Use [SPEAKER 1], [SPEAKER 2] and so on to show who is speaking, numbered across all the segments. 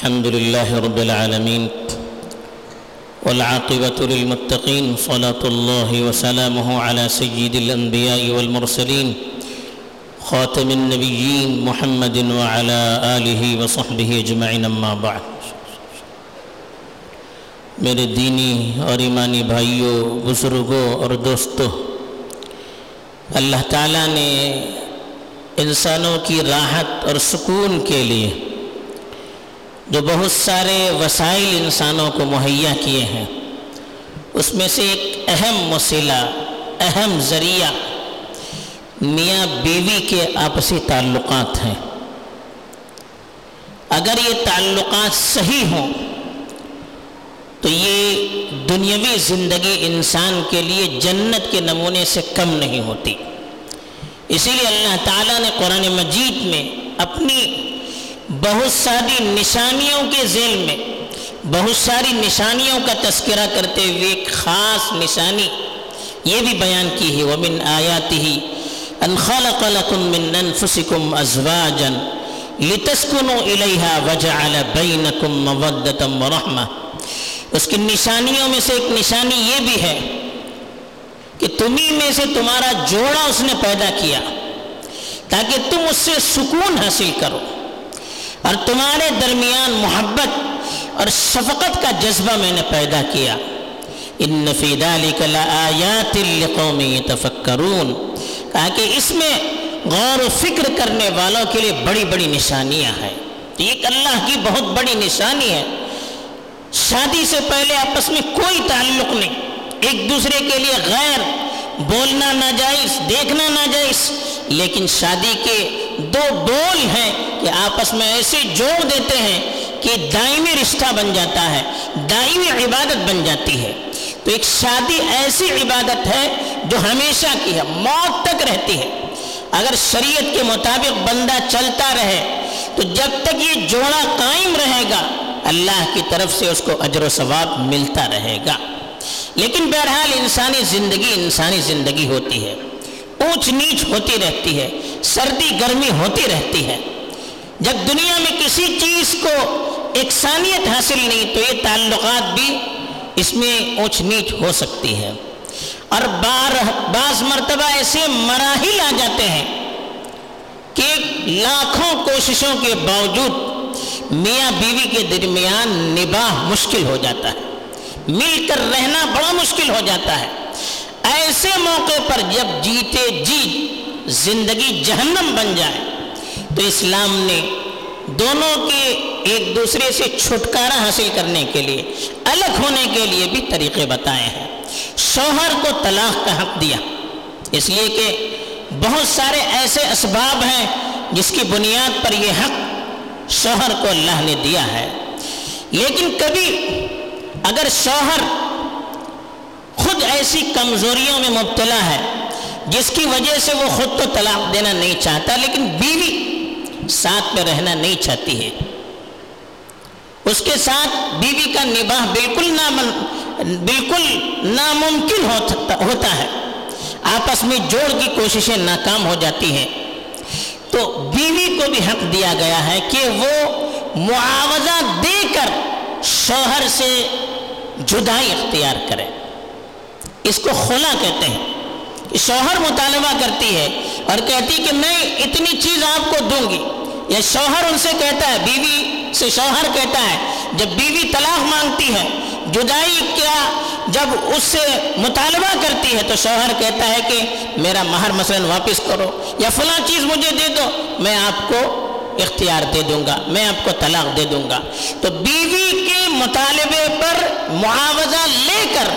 [SPEAKER 1] الحمد لله رب العالمين والعاقبة للمتقين صلاة الله وسلامه على سيد الأنبياء والمرسلين خاتم النبيين محمد وعلى آله وصحبه أجمعين أما بعد. میرے دینی اور ایمانی بھائیوں، بزرگوں اور دوستوں، اللہ تعالیٰ نے انسانوں کی راحت اور سکون کے لیے جو بہت سارے وسائل انسانوں کو مہیا کیے ہیں۔ اس میں سے ایک اہم وسیلہ اہم ذریعہ میاں بیوی کے آپسی تعلقات ہیں۔ اگر یہ تعلقات صحیح ہوں، تو یہ دنیاوی زندگی انسان کے لیے جنت کے نمونے سے کم نہیں ہوتی۔ اسی لیے اللہ تعالیٰ نے قرآن مجید میں اپنی بہت ساری نشانیوں کے ذیل میں، بہت ساری نشانیوں کا تذکرہ کرتے ہوئے ایک خاص نشانی یہ بھی بیان کی ہے، وَمِنْ آيَاتِهِ أَنْ خَلَقَ لَكُم مِّنْ أَنفُسِكُمْ أَزْوَاجًا لِتَسْكُنُوا إِلَيْهَا وَجَعَلَ بَيْنَكُم مَّوَدَّةً وَرَحْمَةً۔ اس کی نشانیوں میں سے ایک نشانی یہ بھی ہے کہ تمہیں میں سے تمہارا جوڑا اس نے پیدا کیا تاکہ تم اس سے سکون حاصل کرو۔ اور تمہارے درمیان محبت اور شفقت کا جذبہ میں نے پیدا کیا۔ ان فی ذلک لآیات لقوم یتفکرون۔ کہا کہ اس میں غور و فکر کرنے والوں کے لیے بڑی بڑی نشانیاں ہیں۔ تو اللہ کی بہت بڑی نشانی ہے۔ شادی سے پہلے آپس میں کوئی تعلق نہیں۔ ایک دوسرے کے لیے غیر، بولنا ناجائز، دیکھنا ناجائز۔ لیکن شادی کے دو بول ہیں کہ آپس میں ایسے جوڑ دیتے ہیں کہ دائمی رشتہ بن جاتا ہے، دائمی عبادت بن جاتی ہے۔ تو ایک شادی ایسی عبادت ہے جو ہمیشہ کی ہے، موت تک رہتی ہے۔ اگر شریعت کے مطابق بندہ چلتا رہے، تو جب تک یہ جوڑا قائم رہے گا، اللہ کی طرف سے اس کو اجر و ثواب ملتا رہے گا۔ لیکن بہرحال انسانی زندگی انسانی زندگی ہوتی ہے۔ اونچ نیچ ہوتی رہتی ہے، سردی، گرمی ہوتی رہتی ہے۔ جب دنیا میں کسی چیز کو اکسانیت حاصل نہیں، تو یہ تعلقات بھی اس میں اونچ نیچ ہو سکتی ہے اور بار، بعض مرتبہ ایسے مراحل آ جاتے ہیں کہ لاکھوں کوششوں کے باوجود میاں بیوی کے درمیان نباہ مشکل ہو جاتا ہے۔ مل کر رہنا بڑا مشکل ہو جاتا ہے۔ ایسے موقع پر جب جیتے جی زندگی جہنم بن جائے۔ تو اسلام نے دونوں کے ایک دوسرے سے چھٹکارا حاصل کرنے کے لیے، الگ ہونے کے لیے بھی طریقے بتائے ہیں۔ شوہر کو طلاق کا حق دیا۔ اس لیے کہ بہت سارے ایسے اسباب ہیں جس کی بنیاد پر یہ حق شوہر کو اللہ نے دیا ہے۔ لیکن کبھی اگر شوہر خود ایسی کمزوریوں میں مبتلا ہے، جس کی وجہ سے وہ خود تو طلاق دینا نہیں چاہتا، لیکن بیوی ساتھ میں رہنا نہیں چاہتی ہے۔ اس کے ساتھ بیوی کا نباہ بالکل بالکل ناممکن ہوتا ہے۔ آپس میں جوڑ کی کوششیں ناکام ہو جاتی ہیں۔ تو بیوی کو بھی حق دیا گیا ہے کہ وہ معاوضہ دے کر شوہر سے جدائی اختیار کرے۔ اس کو خلا کہتے ہیں۔ شوہر مطالبہ کرتی ہے اور کہتی کہ میں اتنی چیز آپ کو دوں گی۔ یا شوہر ان سے کہتا ہے، بیوی سے شوہر کہتا ہے، جب بیوی طلاق مانگتی ہے، جدائی کیا جب اس سے مطالبہ کرتی ہے تو شوہر کہتا ہے کہ میرا مہر مثلا واپس کرو، یا فلاں چیز مجھے دے دو، میں آپ کو اختیار دے دوں گا، میں آپ کو طلاق دے دوں گا۔ تو بیوی کے مطالبے پر معاوضہ لے کر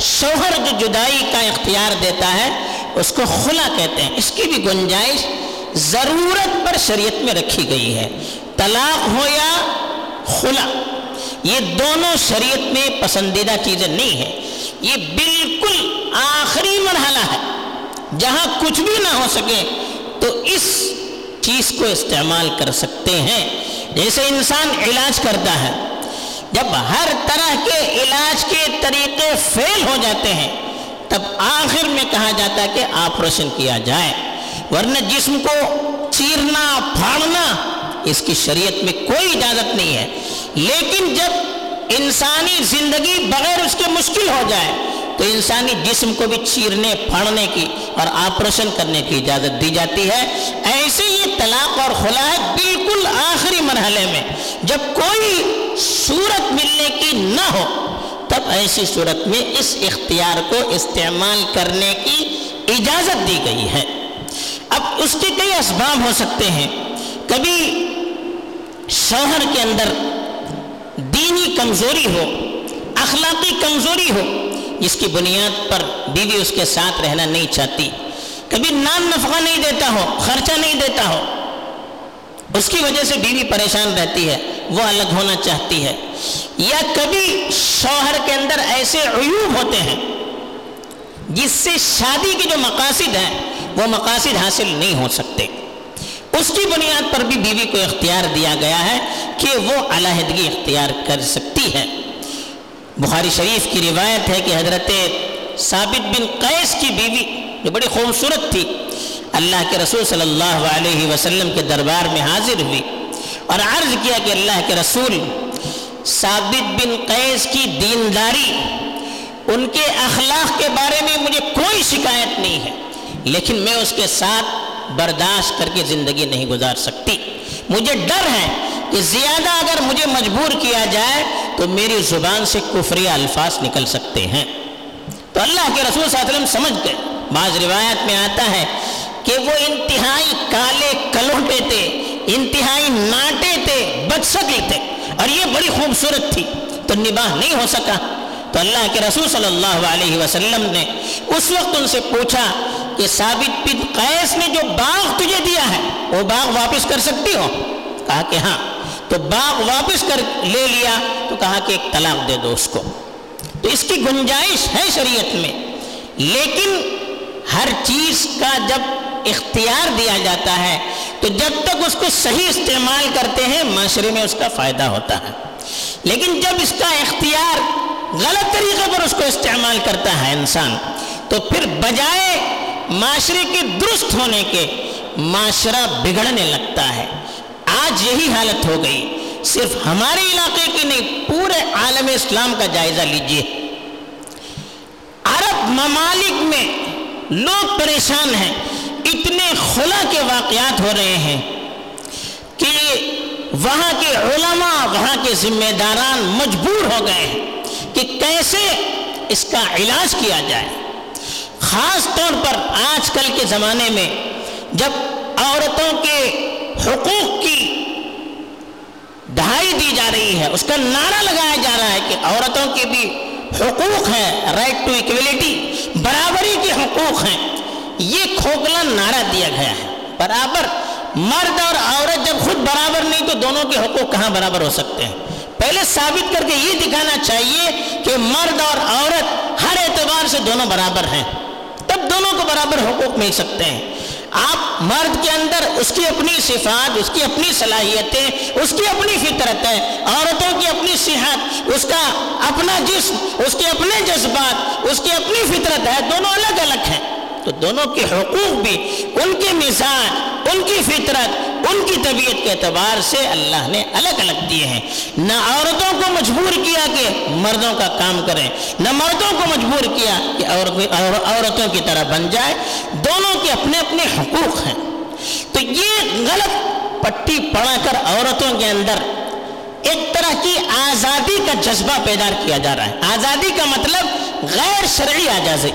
[SPEAKER 1] شوہر جو جدائی کا اختیار دیتا ہے، اس کو خلا کہتے ہیں۔ اس کی بھی گنجائش ضرورت پر شریعت میں رکھی گئی ہے۔ طلاق ہو یا خلا، یہ دونوں شریعت میں پسندیدہ چیزیں نہیں ہیں۔ یہ بالکل آخری مرحلہ ہے۔ جہاں کچھ بھی نہ ہو سکے تو اس چیز کو استعمال کر سکتے ہیں۔ جیسے انسان علاج کرتا ہے جب ہر طرح کے علاج کے طریقے فیل ہو جاتے ہیں، تب آخر میں کہا جاتا ہے کہ آپریشن کیا جائے۔ ورنہ جسم کو چیرنا، پھاڑنا اس کی شریعت میں کوئی اجازت نہیں ہے۔ لیکن جب انسانی زندگی بغیر اس کے مشکل ہو جائے، تو انسانی جسم کو بھی چیرنے، پھاڑنے کی اور آپریشن کرنے کی اجازت دی جاتی ہے۔ ایسے یہ طلاق اور خلا ہے بالکل آخری مرحلے میں جب کوئی صورت ملنے کی نہ ہو، تب ایسی صورت میں اس اختیار کو استعمال کرنے کی اجازت دی گئی ہے۔ اب اس کے کئی اسباب ہو سکتے ہیں۔ کبھی شوہر کے اندر دینی کمزوری ہو، اخلاقی کمزوری ہو، جس کی بنیاد پر بیوی اس کے ساتھ رہنا نہیں چاہتی۔ کبھی نان نفقہ نہیں دیتا ہو، خرچہ نہیں دیتا ہو اس کی وجہ سے بیوی پریشان رہتی ہے، وہ الگ ہونا چاہتی ہے۔ یا کبھی شوہر کے اندر ایسے عیوب ہوتے ہیں، جس سے شادی کے جو مقاصد ہیں، وہ مقاصد حاصل نہیں ہو سکتے۔ اس کی بنیاد پر بھی بیوی کو اختیار دیا گیا ہے کہ وہ علیحدگی اختیار کر سکتی ہے۔ بخاری شریف کی روایت ہے کہ حضرت ثابت بن قیس کی بیوی جو بڑی خوبصورت تھی اللہ کے رسول صلی اللہ علیہ وسلم کے دربار میں حاضر ہوئی اور عرض کیا کہ اللہ کے رسول ثابت بن قیس کی دینداری، ان کے اخلاق کے بارے میں مجھے کوئی شکایت نہیں ہے، لیکن میں اس کے ساتھ برداشت کر کے زندگی نہیں گزار سکتی۔ مجھے ڈر ہے کہ زیادہ اگر مجھے مجبور کیا جائے تو میری زبان سے کفری الفاظ نکل سکتے ہیں۔ تو اللہ کے رسول صلی اللہ علیہ وسلم سمجھ گئے۔ بعض روایت میں آتا ہے کہ وہ انتہائی کالے کلوٹے تھے، انتہائی ناٹے تھے، بدسکل تھے۔ اور یہ بڑی خوبصورت تھی۔ تو نباہ نہیں ہو سکا۔ تو اللہ کے رسول صلی اللہ علیہ وسلم نے اس وقت ان سے پوچھا کہ ثابت بن قیس نے جو باغ تجھے دیا ہے، وہ باغ واپس کر سکتی ہو؟ کہا کہ ہاں۔ تو باغ واپس کر لے لیا، تو کہا کہ ایک طلاق دے دو اس کو۔ تو اس کی گنجائش ہے شریعت میں۔ لیکن ہر چیز کا جب اختیار دیا جاتا ہے، تو جب تک اس کو صحیح استعمال کرتے ہیں، معاشرے میں اس کا فائدہ ہوتا ہے۔ لیکن جب اس کا اختیار غلط طریقے پر اس کو استعمال کرتا ہے انسان، تو پھر بجائے معاشرے کے درست ہونے کے معاشرہ بگڑنے لگتا ہے۔ آج یہی حالت ہو گئی۔ صرف ہمارے علاقے کی نہیں، پورے عالم اسلام کا جائزہ لیجیے۔ عرب ممالک میں لوگ پریشان ہیں۔ اتنے خلا کے واقعات ہو رہے ہیں کہ وہاں کے علماء، وہاں کے ذمہ داران مجبور ہو گئے ہیں کہ کیسے اس کا علاج کیا جائے۔ خاص طور پر آج کل کے زمانے میں جب عورتوں کے حقوق کی دہائی دی جا رہی ہے، اس کا نعرہ لگایا جا رہا ہے کہ عورتوں کے بھی حقوق ہیں رائٹ ٹو اکویلٹی برابری کے حقوق ہیں۔ یہ کھوکھلا نعرہ دیا گیا ہے۔ برابر مرد اور عورت جب خود برابر نہیں، تو دونوں کے حقوق کہاں برابر ہو سکتے ہیں؟ پہلے ثابت کر کے یہ دکھانا چاہیے کہ مرد اور عورت ہر اعتبار سے دونوں برابر ہیں۔ تب دونوں کو برابر حقوق مل سکتے ہیں۔ آپ مرد کے اندر اس کی اپنی صفات، اس کی اپنی صلاحیتیں، اس کی اپنی فطرت ہے۔ عورتوں کی اپنی صحت، اس کا اپنا جسم، اس کے اپنے جذبات، اس کی اپنی فطرت ہے، دونوں الگ الگ ہیں۔ تو دونوں کے حقوق بھی ان کے مزاج ان کی فطرت، ان کی طبیعت کے اعتبار سے اللہ نے الگ الگ دیے ہیں۔ نہ عورتوں کو مجبور کیا کہ مردوں کا کام کریں، نہ مردوں کو مجبور کیا کہ عورتوں کی طرح بن جائے۔ دونوں کے اپنے اپنے حقوق ہیں۔ تو یہ غلط پٹی پڑا کر عورتوں کے اندر ایک طرح کی آزادی کا جذبہ پیدا کیا جا رہا ہے۔ آزادی کا مطلب غیر شرعی آزادی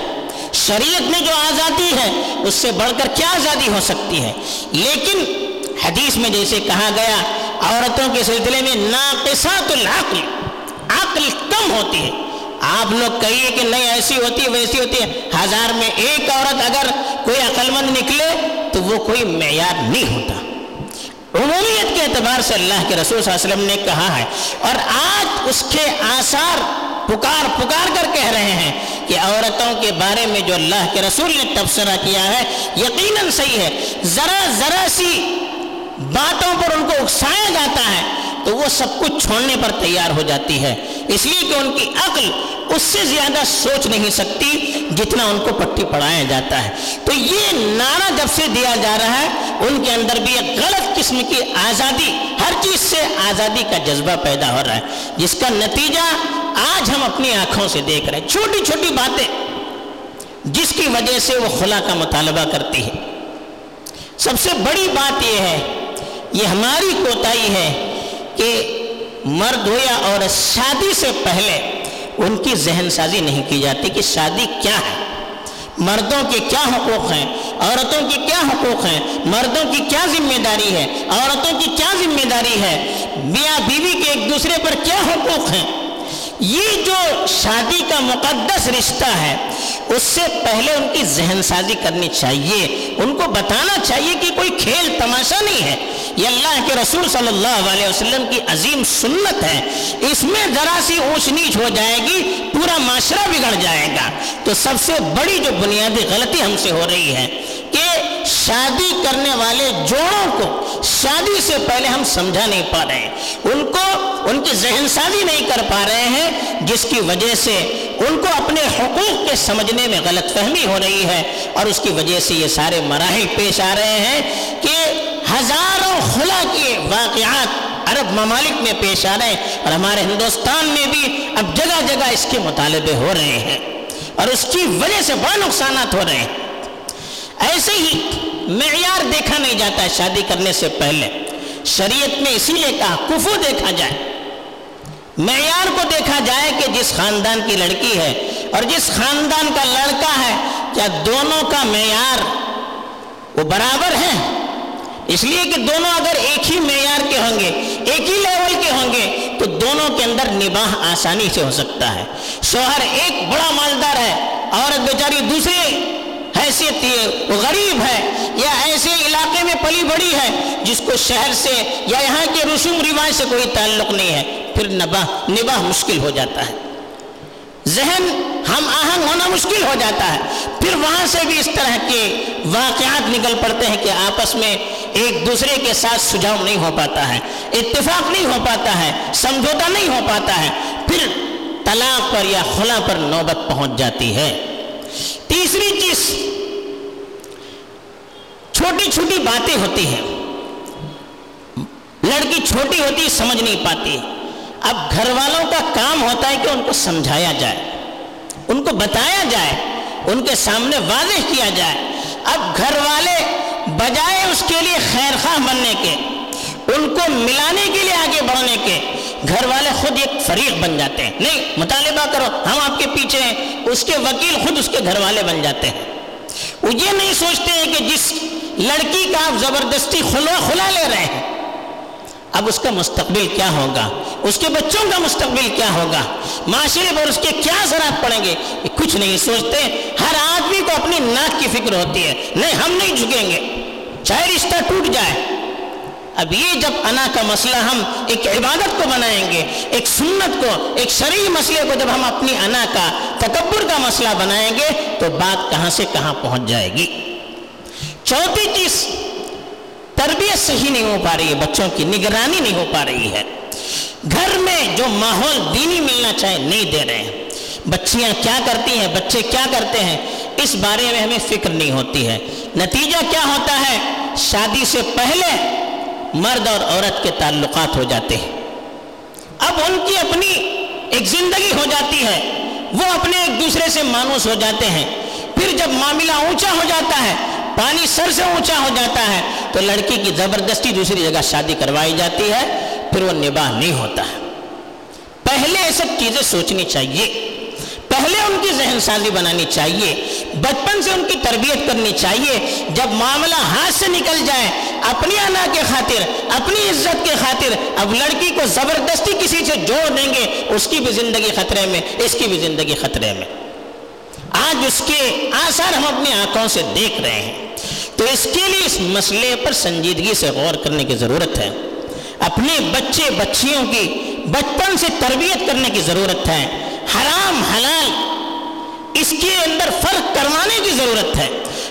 [SPEAKER 1] شریعت میں جو آزادی ہے، اس سے بڑھ کر کیا آزادی ہو سکتی ہے؟ لیکن حدیث میں جیسے کہا گیا، عورتوں کے سلسلے میں ناقصات العقل، عقل کم ہوتی ہے۔ آپ لوگ کہیے کہ نہیں، ایسی ہوتی ہے ویسی ہوتی ہے۔ ہزار میں ایک عورت اگر کوئی عقل مند نکلے، تو وہ کوئی معیار نہیں ہوتا۔ عمومیت کے اعتبار سے اللہ کے رسول صلی اللہ علیہ وسلم نے کہا ہے، اور آج اس کے آثار پکار پکار کر کہہ رہے ہیں کہ عورتوں کے بارے میں جو اللہ کے رسول نے تبصرہ کیا ہے، یقیناً صحیح ہے۔ ذرا ذرا سی باتوں پر ان کو اکسایا جاتا ہے تو وہ سب کچھ چھوڑنے پر تیار ہو جاتی ہے۔ اس لیے کہ ان کی عقل اس سے زیادہ سوچ نہیں سکتی جتنا ان کو پٹی پڑھایا جاتا ہے۔ تو یہ نعرہ جب سے دیا جا رہا ہے، ان کے اندر بھی ایک غلط قسم کی آزادی، ہر چیز سے آزادی کا جذبہ پیدا ہو رہا ہے۔ جس کا نتیجہ آج ہم اپنی آنکھوں سے دیکھ رہے ہیں۔ چھوٹی چھوٹی باتیں جس کی وجہ سے وہ خلا کا مطالبہ کرتی ہے۔ سب سے بڑی بات یہ ہے، یہ ہماری کوتاہی ہے کہ مرد ہو یا اور شادی سے پہلے ان کی ذہن سازی نہیں کی جاتی کہ شادی کیا ہے۔ مردوں کے کیا حقوق ہیں؟ عورتوں کی کیا حقوق ہیں؟ مردوں کی کیا ذمہ داری ہے؟ عورتوں کی کیا ذمہ داری ہے؟ میاں بیوی کے ایک دوسرے پر کیا حقوق ہیں؟ یہ جو شادی کا مقدس رشتہ ہے اس سے پہلے ان کی ذہن سازی کرنی چاہیے، ان کو بتانا چاہیے کہ کوئی کھیل تماشا نہیں ہے۔ یہ اللہ کے رسول صلی اللہ علیہ وسلم کی عظیم سنت ہے۔ اس میں ذرا سی اونچ نیچ ہو جائے گی، پورا معاشرہ بگڑ جائے گا۔ تو سب سے بڑی جو بنیادی غلطی ہم سے ہو رہی ہے کہ شادی کرنے والے جوڑوں کو شادی سے پہلے ہم سمجھا نہیں پا رہے۔ ان کو ان کی ذہن سازی نہیں کر پا رہے ہیں، جس کی وجہ سے ان کو اپنے حقوق کے سمجھنے میں غلط فہمی ہو رہی ہے۔ اور اس کی وجہ سے یہ سارے مراحل پیش آ رہے ہیں کہ ہزاروں خلا کے واقعات عرب ممالک میں پیش آ رہے ہیں اور ہمارے ہندوستان میں بھی اب جگہ جگہ اس کے مطالبے ہو رہے ہیں۔ اور اس کی وجہ سے بڑے نقصانات ہو رہے ہیں۔ ایسے ہی معیار دیکھا نہیں جاتا ہے شادی کرنے سے پہلے، شریعت میں اسی لیے کہا کفو دیکھا جائے۔ معیار کو دیکھا جائے کہ جس خاندان کی لڑکی ہے اور جس خاندان کا لڑکا ہے، کیا دونوں کا معیار وہ برابر ہے اس لیے کہ دونوں اگر ایک ہی معیار کے ہوں گے، ایک ہی لیول کے ہوں گے، تو دونوں کے اندر نباہ آسانی سے ہو سکتا ہے۔ شوہر ایک بڑا مالدار ہے، عورت بیچاری دوسرے حیثیت وہ غریب ہے، یا ایسے علاقے میں پلی بڑی ہے جس کو شہر سے یا یہاں کے رسوم رواج سے کوئی تعلق نہیں ہے۔ پھر نباہ نباہ مشکل ہو جاتا ہے۔ ذہن ہم آہنگ ہونا مشکل ہو جاتا ہے۔ پھر وہاں سے بھی اس طرح کے واقعات نکل پڑتے ہیں کہ آپس میں ایک دوسرے کے ساتھ سجاؤ نہیں ہو پاتا ہے۔ اتفاق نہیں ہو پاتا ہے۔ سمجھوتا نہیں ہو پاتا ہے۔ پھر طلاق پر یا خلا پر نوبت پہنچ جاتی ہے۔ تیسری چیز، چھوٹی چھوٹی باتیں ہوتی ہیں۔ لڑکی چھوٹی ہوتی سمجھ نہیں پاتی۔ اب گھر والوں کا کام ہوتا ہے کہ ان کو سمجھایا جائے، ان کو بتایا جائے، ان کے سامنے واضح کیا جائے۔ اب گھر والے بجائے اس کے لیے خیر خواہ بننے کے، ان کو ملانے کے لیے آگے بڑھنے کے، گھر والے خود ایک فریق بن جاتے ہیں۔ نہیں، مطالبہ کرو، ہم آپ کے پیچھے ہیں، اس کے وکیل خود اس کے گھر والے بن جاتے ہیں۔ وہ یہ نہیں سوچتے ہیں کہ جس لڑکی کا آپ زبردستی خلا خلا لے رہے ہیں اب اس کا مستقبل کیا ہوگا؟ اس کے بچوں کا مستقبل کیا ہوگا؟ معاشرے پر اس کے کیا اثرات پڑیں گے؟ کچھ نہیں سوچتے۔ ہر آدمی کو اپنی ناک کی فکر ہوتی ہے۔ نہیں، ہم نہیں جھکیں گے۔ چاہے رشتہ ٹوٹ جائے۔ اب یہ جب انا کا مسئلہ ہم ایک عبادت کو بنائیں گے، ایک سنت کو، ایک شرعی مسئلے کو جب ہم اپنی انا کا تکبر کا مسئلہ بنائیں گے، تو بات کہاں سے کہاں پہنچ جائے گی؟ چوتھی چیز تربیت صحیح نہیں ہو پا رہی ہے، بچوں کی نگرانی نہیں ہو پا رہی ہے۔ گھر میں جو ماحول دینی ملنا چاہے، نہیں دے رہے ہیں۔ بچیاں کیا کرتی ہیں؟ بچے کیا کرتے ہیں؟ اس بارے میں ہمیں فکر نہیں ہوتی ہے۔ نتیجہ کیا ہوتا ہے؟ شادی سے پہلے مرد اور عورت کے تعلقات ہو جاتے ہیں۔ اب ان کی اپنی ایک زندگی ہو جاتی ہے۔ وہ اپنے ایک دوسرے سے مانوس ہو جاتے ہیں۔ پھر جب معاملہ اونچا ہو جاتا ہے پانی سر سے اونچا ہو جاتا ہے، تو لڑکی کی زبردستی دوسری جگہ شادی کروائی جاتی ہے، پھر وہ نباہ نہیں ہوتا۔ ہے پہلے یہ سب چیزیں سوچنی چاہیے۔ پہلے ان کی ذہن سازی بنانی چاہیے۔ بچپن سے ان کی تربیت کرنی چاہیے۔ جب معاملہ ہاتھ سے نکل جائے، اپنی انا کے خاطر، اپنی عزت کے خاطر، اب لڑکی کو زبردستی کسی سے جوڑ دیں گے، اس کی بھی زندگی خطرے میں، اس کی بھی زندگی خطرے میں۔ آج اس کے آثار ہم اپنی آنکھوں سے دیکھ رہے ہیں۔ تو اس کے لیے اس مسئلے پر سنجیدگی سے غور کرنے کی ضرورت ہے۔ اپنے بچے، بچیوں کی بچپن سے تربیت کرنے کی ضرورت ہے۔ حرام، حلال، اس کے اندر فرق کروانے کی ضرورت ہے۔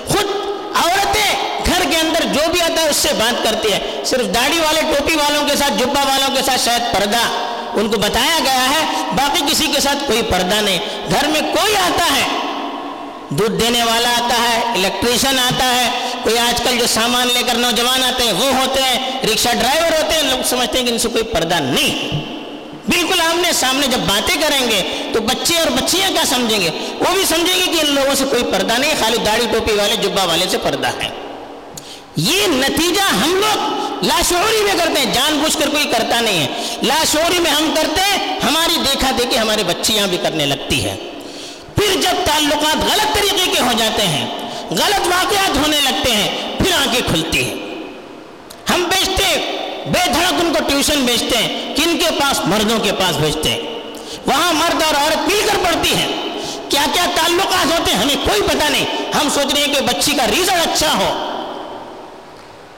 [SPEAKER 1] خود عورتیں گھر کے اندر جو بھی آتا ہے اس سے بات کرتی ہے۔ صرف داڑھی والے، ٹوپی والوں کے ساتھ جبا والوں کے ساتھ شاید پردہ۔ ان کو بتایا گیا ہے، باقی کسی کے ساتھ کوئی پردہ نہیں۔ گھر میں کوئی آتا ہے، دودھ دینے والا آتا ہے الیکٹریشین آتا ہے کوئی آج کل جو سامان لے کر نوجوان آتے ہیں، وہ ہوتے ہیں، رکشہ ڈرائیور ہوتے ہیں، لوگ سمجھتے ہیں کہ ان سے کوئی پردہ نہیں۔ بالکل آمنے سامنے جب باتیں کریں گے تو بچے اور بچیاں کیا سمجھیں گے؟ وہ بھی سمجھیں گے کہ ان لوگوں سے کوئی پردہ نہیں خالی داڑھی ٹوپی والے جبا والے سے پردہ ہے۔ یہ نتیجہ ہم لوگ لاشعوری میں کرتے ہیں، جان بوجھ کر کوئی کرتا نہیں ہے۔ لاشعوری میں ہم کرتے ہیں، ہماری دیکھا دیکھی ہماری بچیاں بھی کرنے لگتی ہے پھر جب تعلقات غلط طریقے کے ہو جاتے ہیں غلط واقعات ہونے لگتے ہیں، پھر آنکھیں کھلتی ہیں۔ ہم بیچتے بے دھڑک ان کو ٹیوشن بیچتے ہیں، کن کے پاس؟ مردوں کے پاس بھیجتے ہیں۔ وہاں مرد اور عورت مل کر پڑتی ہیں۔ کیا کیا تعلقات ہوتے ہیں؟ ہمیں کوئی پتہ نہیں۔ ہم سوچ رہے ہیں کہ بچی کا ریزلٹ اچھا ہو،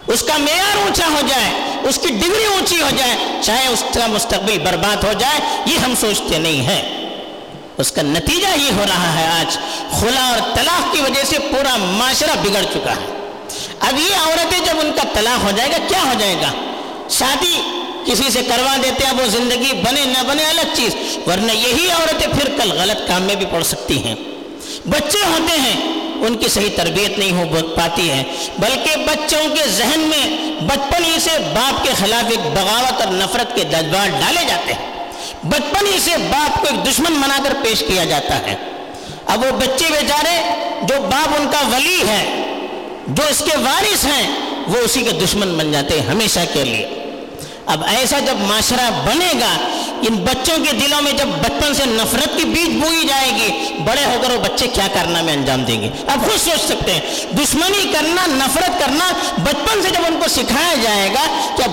[SPEAKER 1] اس کا معیار اونچا ہو جائے، اس کی ڈگری اونچی ہو جائے، چاہے اس کا مستقبل برباد ہو جائے، یہ ہم سوچتے نہیں ہیں۔ اس کا نتیجہ یہ ہو رہا ہے آج خلا اور طلاق کی وجہ سے پورا معاشرہ بگڑ چکا ہے۔ اب یہ عورتیں جب ان کا طلاق ہو جائے گا، کیا ہو جائے گا؟ شادی کسی سے کروا دیتے ہیں وہ زندگی بنے نہ بنے الگ چیز۔ ورنہ یہی عورتیں پھر کل غلط کام میں بھی پڑ سکتی ہیں۔ بچے ہوتے ہیں، ان کی صحیح تربیت نہیں ہو پاتی ہے۔ بلکہ بچوں کے ذہن میں بچپن ہی سے باپ کے خلاف ایک بغاوت اور نفرت کے جذبات ڈالے جاتے ہیں۔ بچپن ہی سے باپ کو ایک دشمن منا کر پیش کیا جاتا ہے۔ اب وہ بچے بیچارے جو باپ ان کا ولی ہے، جو اس کے وارث ہیں، وہ اسی کے دشمن بن جاتے ہیں ہمیشہ کے لیے۔ اب ایسا جب معاشرہ بنے گا، ان بچوں کے دلوں میں جب بچپن سے نفرت کی بیج بوئی جائے گی، بڑے ہو کر وہ بچے کیا کرنا میں انجام دیں گے؟ اب خود سوچ سکتے ہیں، دشمنی کرنا، نفرت کرنا بچپن سے جب ان کو سکھایا جائے گا، کیا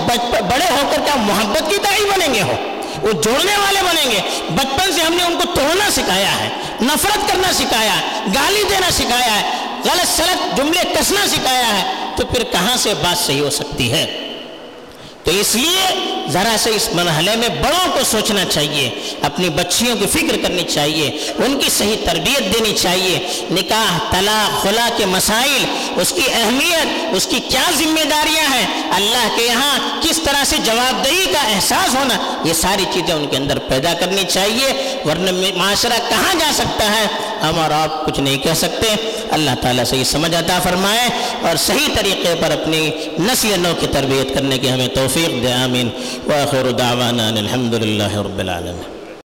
[SPEAKER 1] بڑے ہو کر کیا محبت کی دائی بنیں گے؟ ہو۔ وہ جوڑنے والے بنیں گے۔ بچپن سے ہم نے ان کو توڑنا سکھایا ہے، نفرت کرنا سکھایا ہے، گالی دینا سکھایا ہے، غلط سلط، جملے کسنا سکھایا ہے۔ تو پھر کہاں سے بات صحیح ہو سکتی ہے؟ تو اس لیے ذرا سے اس مرحلے میں بڑوں کو سوچنا چاہیے، اپنی بچیوں کی فکر کرنی چاہیے، ان کی صحیح تربیت دینی چاہیے۔ نکاح، طلاق، خلا کے مسائل، اس کی اہمیت، اس کی کیا ذمہ داریاں ہیں؟ اللہ کے یہاں کس طرح سے جواب دہی کا احساس ہونا، یہ ساری چیزیں ان کے اندر پیدا کرنی چاہیے۔ ورنہ معاشرہ کہاں جا سکتا ہے؟ ہم اور آپ کچھ نہیں کہہ سکتے۔ اللہ تعالیٰ سے یہ سمجھ عطا فرمائے اور صحیح طریقے پر اپنی نسل نو کی تربیت کرنے کی ہمیں توفیق دے، آمین۔ وآخر دعوانا الحمد لله رب العالمين.